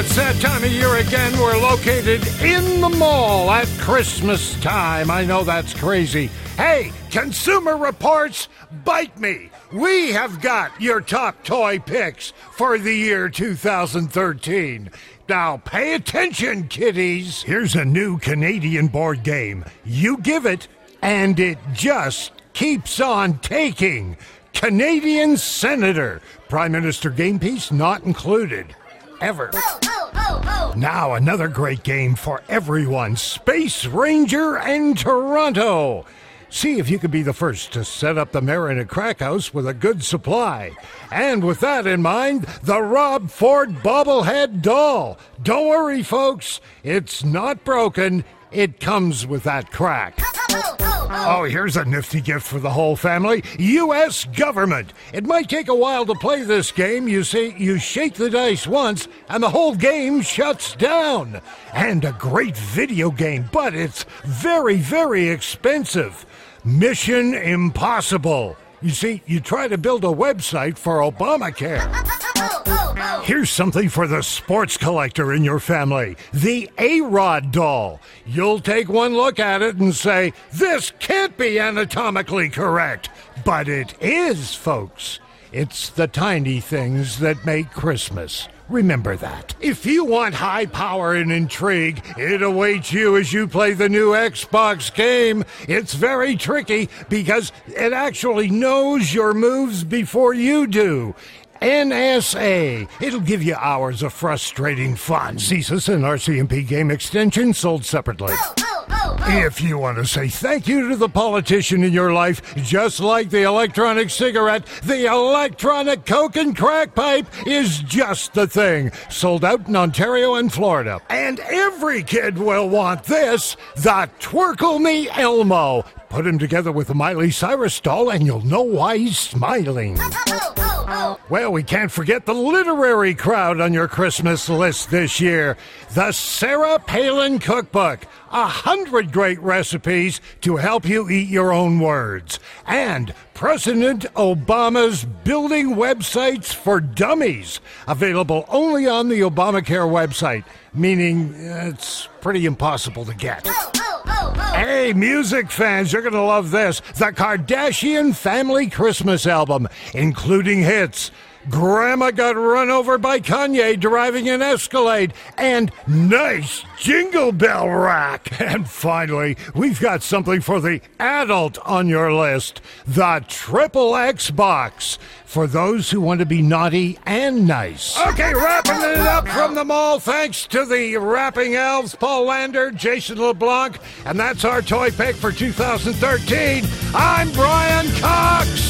it's that time of year again. We're located in the mall at Christmas time. I know that's crazy. Hey, Consumer Reports, bite me. We have got your top toy picks for the year 2013. Now, pay attention, kiddies. Here's a new Canadian board game. You give it, and it just keeps on taking. Canadian Senator. Prime Minister game piece not included. Ever. Oh, Now, another great game for everyone Space Ranger and Toronto. See if you can be the first to set up the Marin Crack House with a good supply. And with that in mind, the Rob Ford bobblehead doll. Don't worry, folks, it's not broken. It comes with that crack. Oh. oh, here's a nifty gift for the whole family U.S. government. It might take a while to play this game. You see, you shake the dice once, and the whole game shuts down. And a great video game, but it's very, very expensive. Mission Impossible. You see, you try to build a website for Obamacare. Here's something for the sports collector in your family the A Rod doll. You'll take one look at it and say, This can't be anatomically correct. But it is, folks. It's the tiny things that make Christmas. Remember that. If you want high power and intrigue, it awaits you as you play the new Xbox game. It's very tricky because it actually knows your moves before you do. NSA. It'll give you hours of frustrating fun. CSIS and RCMP game extension sold separately. Oh, oh, oh, if you want to say thank you to the politician in your life, just like the electronic cigarette, the electronic coke and crack pipe is just the thing. Sold out in Ontario and Florida. And every kid will want this the Twerkle Me Elmo. Put him together with the Miley Cyrus doll, and you'll know why he's smiling. Oh. Well, we can't forget the literary crowd on your Christmas list this year. The Sarah Palin Cookbook. A hundred great recipes to help you eat your own words. And President Obama's Building Websites for Dummies. Available only on the Obamacare website, meaning uh, it's pretty impossible to get. Oh. Hey, music fans, you're going to love this. The Kardashian Family Christmas album, including hits. Grandma got run over by Kanye driving an Escalade, and nice jingle bell rack. And finally, we've got something for the adult on your list the Triple X Box for those who want to be naughty and nice. Okay, wrapping it up from the mall. Thanks to the rapping elves, Paul Lander, Jason LeBlanc, and that's our toy pick for 2013. I'm Brian Cox.